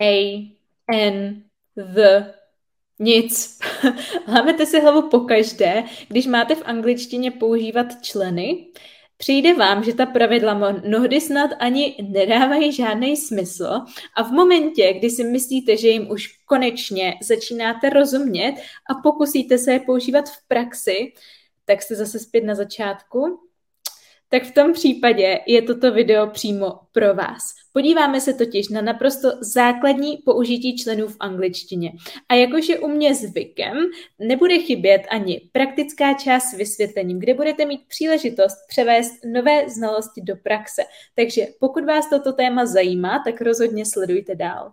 A, N, the, nic. Lámete si hlavu pokaždé, když máte v angličtině používat členy. Přijde vám, že ta pravidla mnohdy snad ani nedávají žádný smysl a v momentě, kdy si myslíte, že jim už konečně začínáte rozumět a pokusíte se je používat v praxi, tak jste zase zpět na začátku tak v tom případě je toto video přímo pro vás. Podíváme se totiž na naprosto základní použití členů v angličtině. A jakože u mě zvykem, nebude chybět ani praktická část s vysvětlením, kde budete mít příležitost převést nové znalosti do praxe. Takže pokud vás toto téma zajímá, tak rozhodně sledujte dál.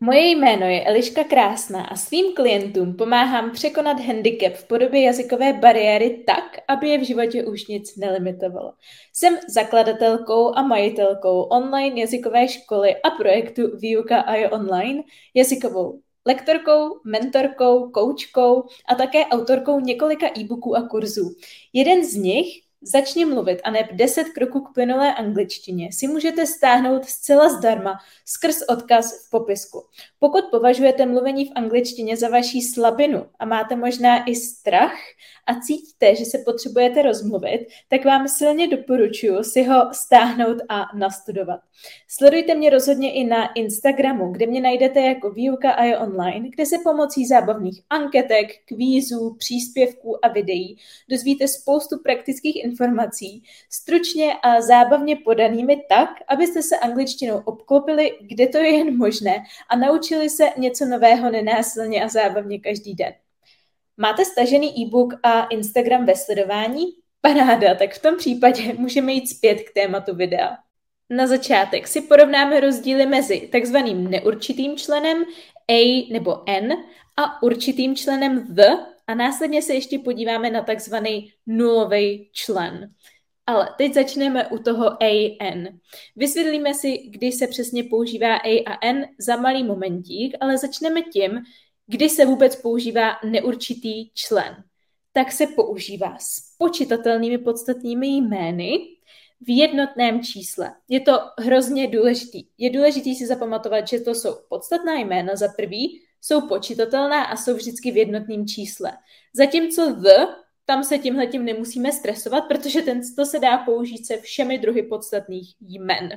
Moje jméno je Eliška Krásná a svým klientům pomáhám překonat handicap v podobě jazykové bariéry tak, aby je v životě už nic nelimitovalo. Jsem zakladatelkou a majitelkou online jazykové školy a projektu Výuka a je online, jazykovou lektorkou, mentorkou, koučkou a také autorkou několika e-booků a kurzů. Jeden z nich Začni mluvit a neb 10 kroků k plynulé angličtině si můžete stáhnout zcela zdarma skrz odkaz v popisku. Pokud považujete mluvení v angličtině za vaší slabinu a máte možná i strach a cítíte, že se potřebujete rozmluvit, tak vám silně doporučuji si ho stáhnout a nastudovat. Sledujte mě rozhodně i na Instagramu, kde mě najdete jako výuka a je online, kde se pomocí zábavných anketek, kvízů, příspěvků a videí dozvíte spoustu praktických informací, stručně a zábavně podanými tak, abyste se angličtinou obklopili, kde to je jen možné a naučili se něco nového nenásilně a zábavně každý den. Máte stažený e-book a Instagram ve sledování? Paráda, tak v tom případě můžeme jít zpět k tématu videa. Na začátek si porovnáme rozdíly mezi takzvaným neurčitým členem A nebo N a určitým členem the a následně se ještě podíváme na takzvaný nulový člen. Ale teď začneme u toho AN. Vysvětlíme si, kdy se přesně používá A a N za malý momentík, ale začneme tím, kdy se vůbec používá neurčitý člen. Tak se používá s počitatelnými podstatnými jmény v jednotném čísle. Je to hrozně důležitý. Je důležité si zapamatovat, že to jsou podstatná jména za prvý, jsou počitatelná a jsou vždycky v jednotném čísle. Zatímco the, tam se tímhle tím nemusíme stresovat, protože ten, to se dá použít se všemi druhy podstatných jmen.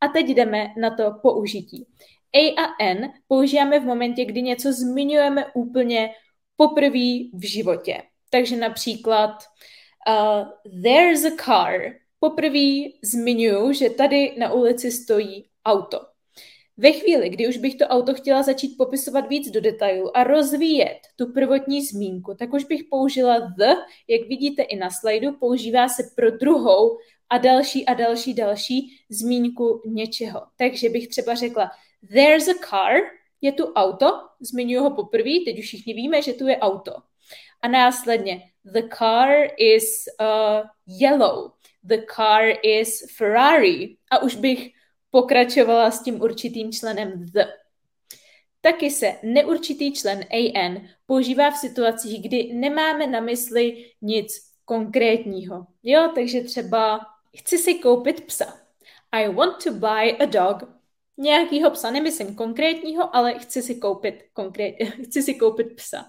A teď jdeme na to použití. A a N používáme v momentě, kdy něco zmiňujeme úplně poprvé v životě. Takže například uh, there's a car. Poprvé zmiňuji, že tady na ulici stojí auto. Ve chvíli, kdy už bych to auto chtěla začít popisovat víc do detailu a rozvíjet tu prvotní zmínku, tak už bych použila the, jak vidíte i na slajdu, používá se pro druhou a další a další další zmínku něčeho. Takže bych třeba řekla there's a car, je tu auto, zmiňuji ho poprvé, teď už všichni víme, že tu je auto. A následně the car is uh, yellow, the car is Ferrari. A už bych pokračovala s tím určitým členem the. Taky se neurčitý člen an používá v situacích, kdy nemáme na mysli nic konkrétního. Jo, takže třeba chci si koupit psa. I want to buy a dog. Nějakýho psa, nemyslím konkrétního, ale chci si koupit, konkrét, chci si koupit psa.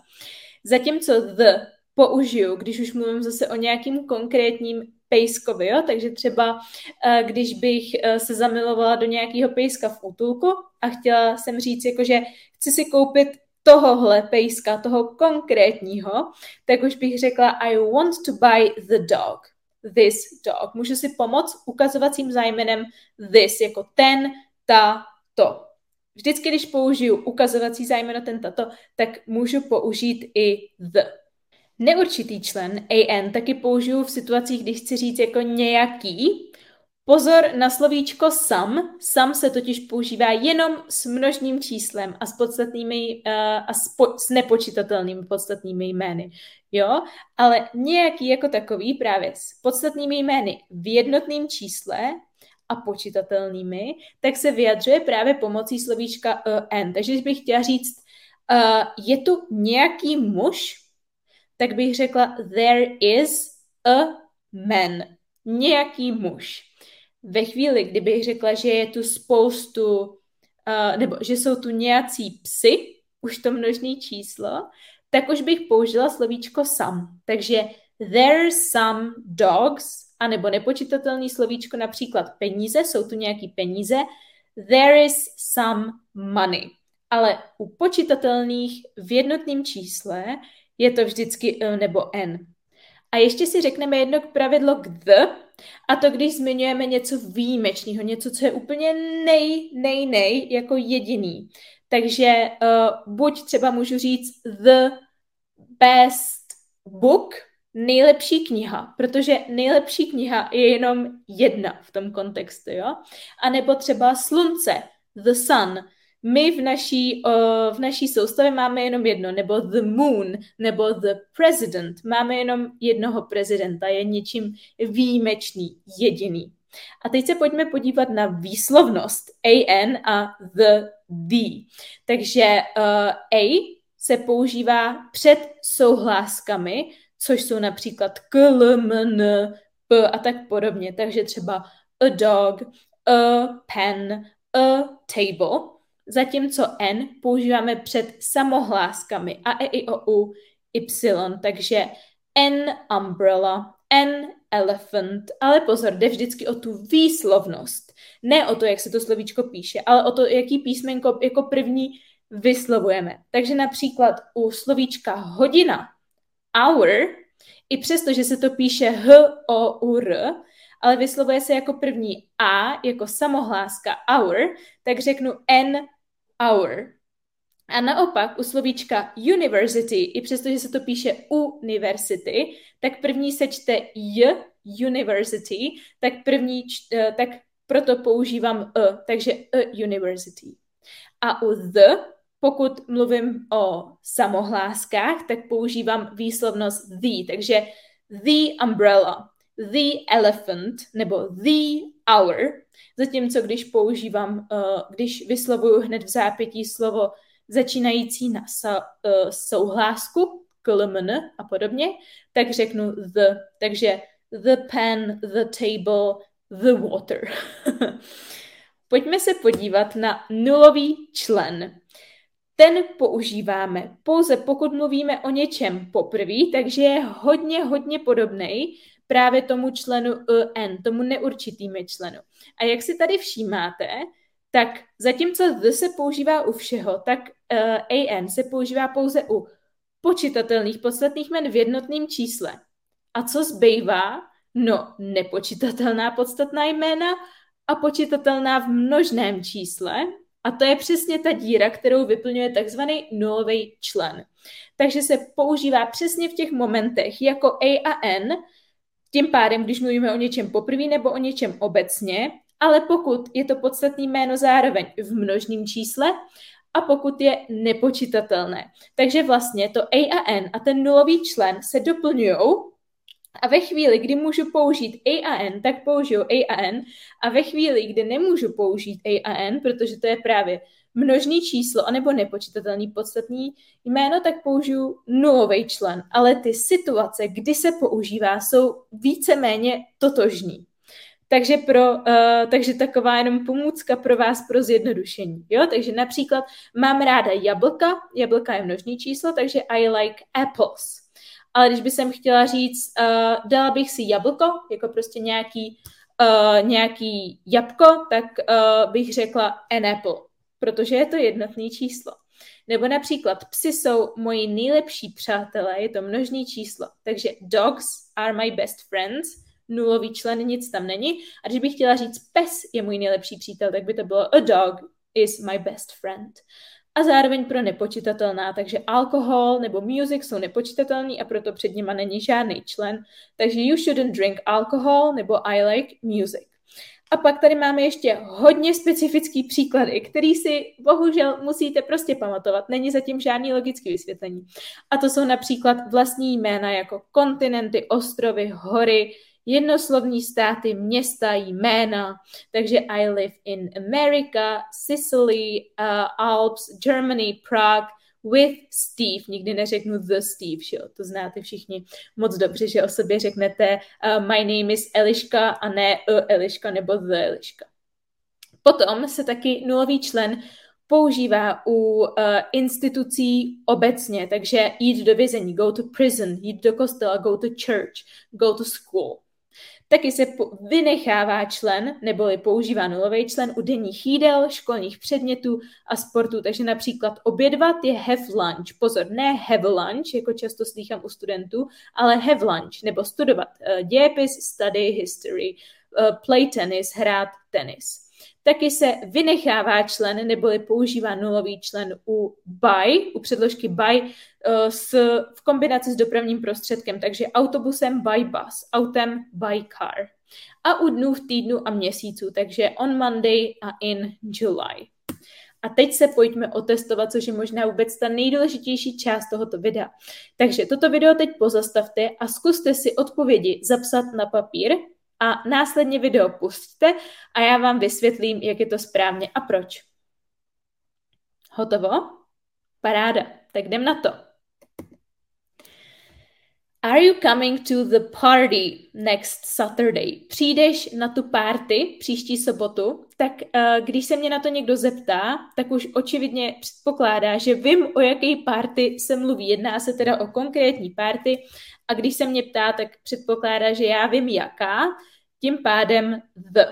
Zatímco the použiju, když už mluvím zase o nějakým konkrétním pejskovi, jo? takže třeba uh, když bych uh, se zamilovala do nějakého pejska v útulku a chtěla jsem říct, jako, že chci si koupit tohohle pejska, toho konkrétního, tak už bych řekla I want to buy the dog, this dog. Můžu si pomoct ukazovacím zájmenem this, jako ten, ta, to. Vždycky, když použiju ukazovací zájmeno ten, tato, tak můžu použít i the. Neurčitý člen AN taky použiju v situacích, když chci říct jako nějaký. Pozor na slovíčko sam. Sam se totiž používá jenom s množným číslem a s podstatnými uh, a s, s nepočítatelnými podstatnými jmény. Jo, ale nějaký jako takový právě s podstatnými jmény v jednotném čísle a počítatelnými, tak se vyjadřuje právě pomocí slovíčka uh, n. Takže bych chtěla říct, uh, je tu nějaký muž, tak bych řekla there is a man. Nějaký muž. Ve chvíli, kdybych řekla, že je tu spoustu uh, nebo že jsou tu nějací psy, už to množné číslo, tak už bych použila slovíčko some. Takže there's some dogs, anebo nepočítatelný slovíčko například peníze, jsou tu nějaký peníze, there is some money. Ale u počítatelných v jednotném čísle je to vždycky l nebo n. A ještě si řekneme jedno pravidlo k the, a to když zmiňujeme něco výjimečného, něco, co je úplně nej, nej, nej, jako jediný. Takže uh, buď třeba můžu říct the best book, nejlepší kniha, protože nejlepší kniha je jenom jedna v tom kontextu, jo? A nebo třeba slunce, the sun. My v naší, uh, v naší soustavě máme jenom jedno, nebo the moon, nebo the president. Máme jenom jednoho prezidenta, je něčím výjimečný, jediný. A teď se pojďme podívat na výslovnost an a the, the. Takže uh, a se používá před souhláskami, což jsou například k, l, m, n, p a tak podobně. Takže třeba a dog, a pen, a table. Zatímco n používáme před samohláskami a, e, i, o, u, y. Takže n umbrella, n elephant, ale pozor, jde vždycky o tu výslovnost. Ne o to, jak se to slovíčko píše, ale o to, jaký písmenko jako první vyslovujeme. Takže například u slovíčka hodina, hour, i přesto, že se to píše h, o, u, r, ale vyslovuje se jako první a, jako samohláska hour, tak řeknu n hour. A naopak u slovíčka university, i přesto, že se to píše university, tak první se čte j, university, tak první, eh, tak proto používám e, takže a university. A u the pokud mluvím o samohláskách, tak používám výslovnost the, takže the umbrella, the elephant nebo the hour, zatímco když používám, uh, když vyslovuju hned v zápětí slovo začínající na uh, souhlásku, klmn a podobně, tak řeknu the, takže the pen, the table, the water. Pojďme se podívat na nulový člen ten používáme pouze pokud mluvíme o něčem poprvé, takže je hodně, hodně podobný právě tomu členu en, tomu neurčitýmu členu. A jak si tady všímáte, tak zatímco the se používá u všeho, tak uh, an se používá pouze u počítatelných podstatných jmen v jednotném čísle. A co zbývá? No, nepočítatelná podstatná jména a počítatelná v množném čísle, a to je přesně ta díra, kterou vyplňuje takzvaný nulový člen. Takže se používá přesně v těch momentech jako A a N, tím pádem, když mluvíme o něčem poprvé nebo o něčem obecně, ale pokud je to podstatný jméno zároveň v množném čísle a pokud je nepočítatelné. Takže vlastně to A a N a ten nulový člen se doplňují a ve chvíli, kdy můžu použít A a N, tak použiju A a N. A ve chvíli, kdy nemůžu použít A a N, protože to je právě množný číslo anebo nepočítatelný podstatný jméno, tak použiju nulový člen. Ale ty situace, kdy se používá, jsou víceméně totožní. Takže, pro, uh, takže taková jenom pomůcka pro vás pro zjednodušení. Jo? Takže například mám ráda jablka, jablka je množný číslo, takže I like apples ale když bych sem chtěla říct, uh, dala bych si jablko, jako prostě nějaký, uh, nějaký jabko, tak uh, bych řekla an apple, protože je to jednotné číslo. Nebo například psy jsou moji nejlepší přátelé, je to množný číslo. Takže dogs are my best friends, nulový člen, nic tam není. A když bych chtěla říct pes je můj nejlepší přítel, tak by to bylo a dog is my best friend a zároveň pro nepočítatelná, takže alkohol nebo music jsou nepočítatelný a proto před nima není žádný člen, takže you shouldn't drink alcohol nebo I like music. A pak tady máme ještě hodně specifický příklady, který si bohužel musíte prostě pamatovat. Není zatím žádný logický vysvětlení. A to jsou například vlastní jména jako kontinenty, ostrovy, hory, jednoslovní státy, města, jména. Takže I live in America, Sicily, uh, Alps, Germany, Prague, with Steve. Nikdy neřeknu the Steve, že jo? To znáte všichni moc dobře, že o sobě řeknete uh, my name is Eliška a ne uh, Eliška nebo the Eliška. Potom se taky nulový člen používá u uh, institucí obecně, takže jít do vězení, go to prison, jít do kostela, go to church, go to school. Taky se vynechává člen, neboli používá nulový člen u denních jídel, školních předmětů a sportu. Takže například obědvat je have lunch. Pozor, ne have lunch, jako často slýchám u studentů, ale have lunch, nebo studovat uh, dějepis, study history, uh, play tennis, hrát tenis. Taky se vynechává člen neboli používá nulový člen u by, u předložky by eh, s, v kombinaci s dopravním prostředkem, takže autobusem by bus, autem by car. A u dnů v týdnu a měsíců, takže on Monday a in July. A teď se pojďme otestovat, což je možná vůbec ta nejdůležitější část tohoto videa. Takže toto video teď pozastavte a zkuste si odpovědi zapsat na papír a následně video pustíte a já vám vysvětlím, jak je to správně a proč. Hotovo? Paráda. Tak jdem na to. Are you coming to the party next Saturday? Přijdeš na tu party příští sobotu, tak uh, když se mě na to někdo zeptá, tak už očividně předpokládá, že vím, o jaké party se mluví. Jedná se teda o konkrétní party a když se mě ptá, tak předpokládá, že já vím jaká, tím pádem the.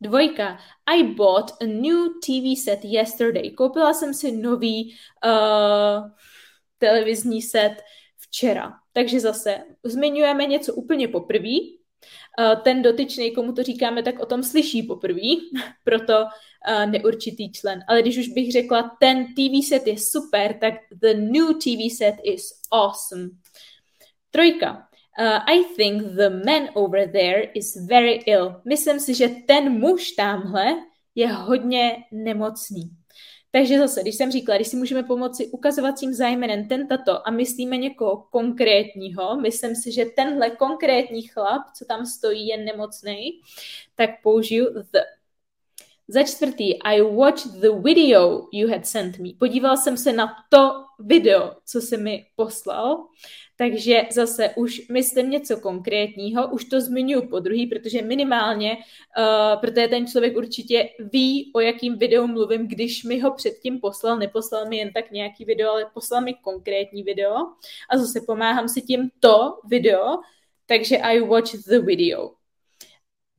Dvojka. I bought a new TV set yesterday. Koupila jsem si nový uh, televizní set včera. Takže zase zmiňujeme něco úplně poprvé. Uh, ten dotyčný, komu to říkáme, tak o tom slyší poprvé, proto uh, neurčitý člen. Ale když už bych řekla, ten TV set je super, tak the new TV set is awesome. Trojka. Uh, I think the man over there is very ill. Myslím si, že ten muž tamhle je hodně nemocný. Takže zase, když jsem říkala, když si můžeme pomoci ukazovacím zájmenem ten, tato a myslíme někoho konkrétního, myslím si, že tenhle konkrétní chlap, co tam stojí, je nemocný, tak použiju the. Za čtvrtý, I watched the video you had sent me. Podívala jsem se na to video, co se mi poslal. Takže zase už myslím něco konkrétního, už to zmiňuji po druhý, protože minimálně, uh, protože ten člověk určitě ví, o jakým videu mluvím, když mi ho předtím poslal, neposlal mi jen tak nějaký video, ale poslal mi konkrétní video a zase pomáhám si tím to video, takže I watch the video.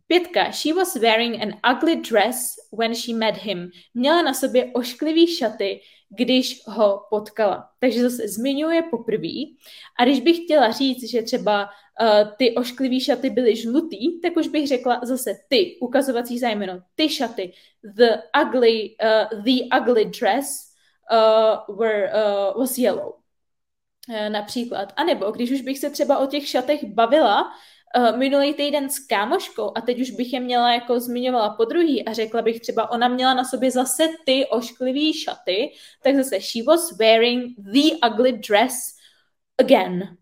Pětka. She was wearing an ugly dress when she met him. Měla na sobě ošklivý šaty, když ho potkala. Takže zase zmiňuje poprvé. A když bych chtěla říct, že třeba uh, ty ošklivý šaty byly žlutý, tak už bych řekla zase ty, ukazovací zájmeno, ty šaty, the ugly, uh, the ugly dress uh, were, uh, was yellow. Například. A nebo když už bych se třeba o těch šatech bavila, uh, minulý týden s kámoškou a teď už bych je měla jako zmiňovala po druhý a řekla bych třeba, ona měla na sobě zase ty ošklivý šaty, tak zase she was wearing the ugly dress again.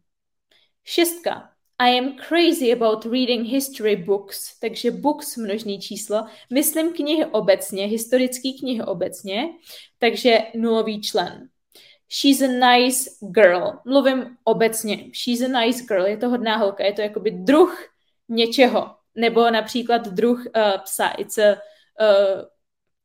Šestka. I am crazy about reading history books, takže books množný číslo. Myslím knihy obecně, historické knihy obecně, takže nulový člen. She's a nice girl. Mluvím obecně. She's a nice girl. Je to hodná holka. Je to jakoby druh něčeho. Nebo například druh uh, psa. It's a, uh,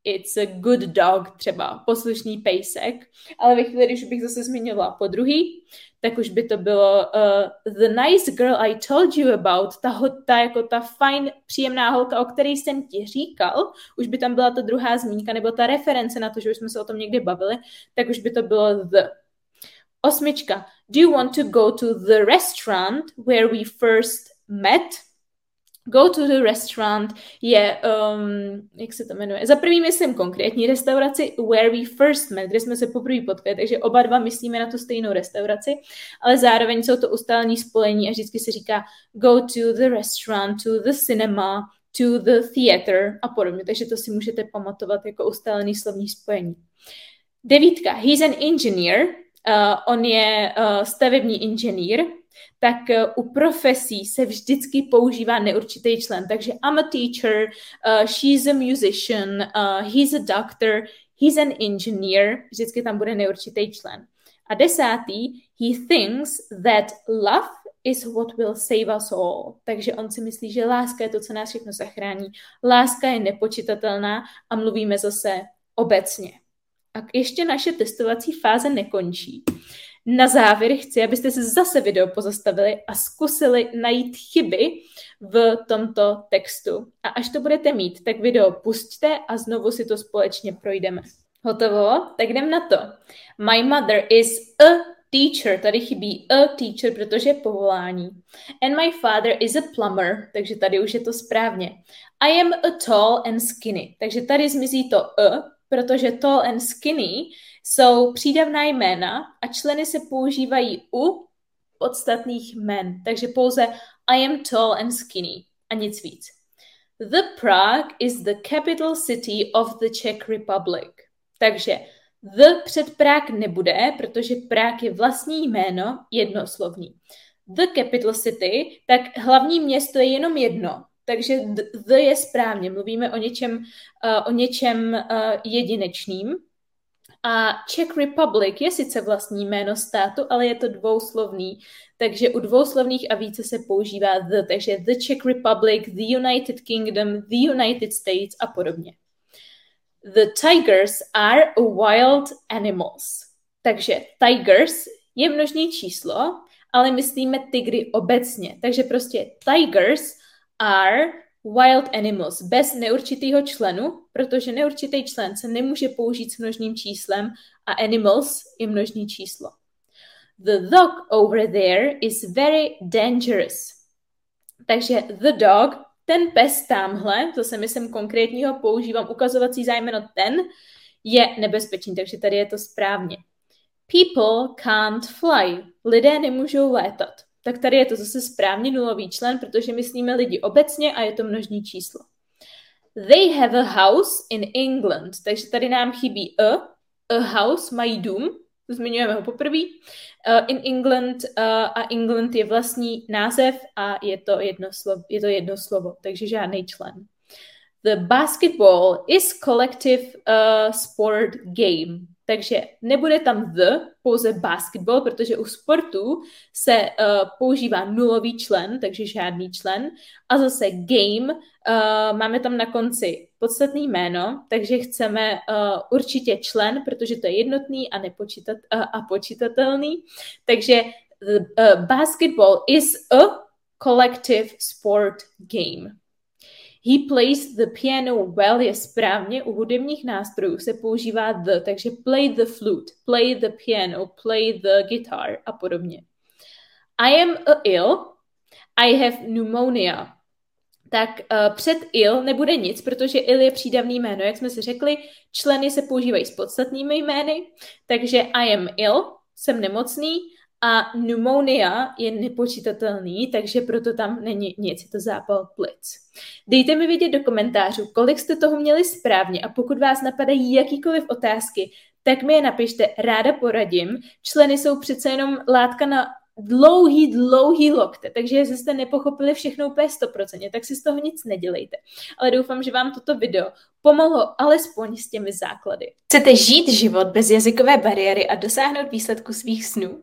it's a good dog třeba. Poslušný pejsek. Ale ve chvíli, když bych zase zmiňovala po druhý, tak už by to bylo uh, The nice girl I told you about, ta, ta, jako ta fajn, příjemná holka, o které jsem ti říkal, už by tam byla ta druhá zmínka, nebo ta reference na to, že už jsme se o tom někdy bavili, tak už by to bylo The. Osmička. Do you want to go to the restaurant where we first met? Go to the restaurant je, um, jak se to jmenuje, za prvý myslím konkrétní restauraci Where we first met, kde jsme se poprvé potkali, takže oba dva myslíme na tu stejnou restauraci, ale zároveň jsou to ustálení spojení a vždycky se říká go to the restaurant, to the cinema, to the theater a podobně, takže to si můžete pamatovat jako ustálený slovní spojení. Devítka, he's an engineer, uh, on je uh, stavební inženýr, tak eh, u profesí se vždycky používá neurčitý člen. Takže I'm a teacher, uh, she's a musician, uh, he's a doctor, he's an engineer, vždycky tam bude neurčitý člen. A desátý, he thinks that love is what will save us all. Takže on si myslí, že láska je to, co nás všechno zachrání. Láska je nepočitatelná a mluvíme zase obecně. A ještě naše testovací fáze nekončí. Na závěr chci, abyste se zase video pozastavili a zkusili najít chyby v tomto textu. A až to budete mít, tak video pusťte a znovu si to společně projdeme. Hotovo? Tak jdem na to. My mother is a teacher. Tady chybí a teacher, protože je povolání. And my father is a plumber. Takže tady už je to správně. I am a tall and skinny. Takže tady zmizí to a, protože tall and skinny jsou přídavná jména a členy se používají u podstatných jmen. Takže pouze I am tall and skinny a nic víc. The Prague is the capital city of the Czech Republic. Takže the před Prague nebude, protože Prague je vlastní jméno jednoslovní. The capital city, tak hlavní město je jenom jedno, takže the je správně. Mluvíme o něčem, uh, o něčem uh, jedinečným. A Czech Republic je sice vlastní jméno státu, ale je to dvouslovný, takže u dvouslovných a více se používá the, takže the Czech Republic, the United Kingdom, the United States a podobně. The tigers are wild animals. Takže tigers je množné číslo, ale myslíme tygry obecně. Takže prostě tigers are wild animals bez neurčitého členu, protože neurčitý člen se nemůže použít s množným číslem a animals je množný číslo. The dog over there is very dangerous. Takže the dog, ten pes tamhle, to se myslím konkrétního používám ukazovací zájmeno ten, je nebezpečný, takže tady je to správně. People can't fly. Lidé nemůžou létat tak tady je to zase správně nulový člen, protože myslíme lidi obecně a je to množní číslo. They have a house in England, takže tady nám chybí a, a house, mají dům, zmiňujeme ho poprvé. Uh, in England uh, a England je vlastní název a je to jedno slovo, je to jedno slovo takže žádný člen. The basketball is collective uh, sport game. Takže nebude tam the, pouze basketball, protože u sportu se uh, používá nulový člen, takže žádný člen. A zase game, uh, máme tam na konci podstatný jméno, takže chceme uh, určitě člen, protože to je jednotný a, nepočítat, uh, a počítatelný. Takže uh, basketball is a collective sport game. He plays the piano well je správně, u hudebních nástrojů se používá the, takže play the flute, play the piano, play the guitar a podobně. I am a ill, I have pneumonia. Tak uh, před ill nebude nic, protože ill je přídavný jméno, jak jsme si řekli, členy se používají s podstatnými jmény, takže I am ill, jsem nemocný, a pneumonia je nepočítatelný, takže proto tam není nic, je to zápal plic. Dejte mi vědět do komentářů, kolik jste toho měli správně a pokud vás napadají jakýkoliv otázky, tak mi je napište, ráda poradím. Členy jsou přece jenom látka na dlouhý, dlouhý lokte, takže jestli jste nepochopili všechno úplně stoprocentně, tak si z toho nic nedělejte. Ale doufám, že vám toto video pomohlo alespoň s těmi základy. Chcete žít život bez jazykové bariéry a dosáhnout výsledku svých snů?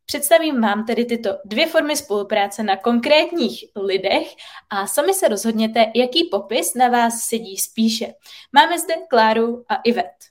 Představím vám tedy tyto dvě formy spolupráce na konkrétních lidech a sami se rozhodněte, jaký popis na vás sedí spíše. Máme zde Kláru a Ivet.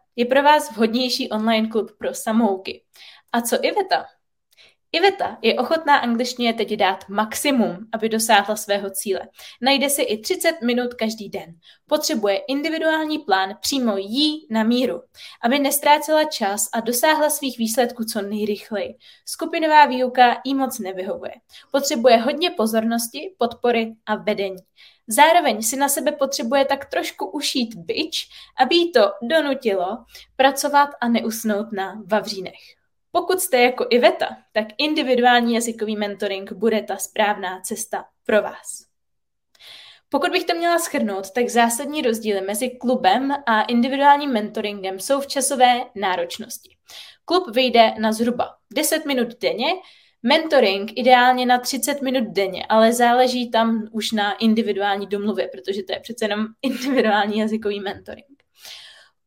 je pro vás vhodnější online klub pro samouky. A co Iveta? Iveta je ochotná angličtině teď dát maximum, aby dosáhla svého cíle. Najde si i 30 minut každý den. Potřebuje individuální plán přímo jí na míru, aby nestrácela čas a dosáhla svých výsledků co nejrychleji. Skupinová výuka jí moc nevyhovuje. Potřebuje hodně pozornosti, podpory a vedení. Zároveň si na sebe potřebuje tak trošku ušít byč, aby jí to donutilo pracovat a neusnout na vavřínech. Pokud jste jako Iveta, tak individuální jazykový mentoring bude ta správná cesta pro vás. Pokud bych to měla schrnout, tak zásadní rozdíly mezi klubem a individuálním mentoringem jsou v časové náročnosti. Klub vyjde na zhruba 10 minut denně, mentoring ideálně na 30 minut denně, ale záleží tam už na individuální domluvě, protože to je přece jenom individuální jazykový mentoring.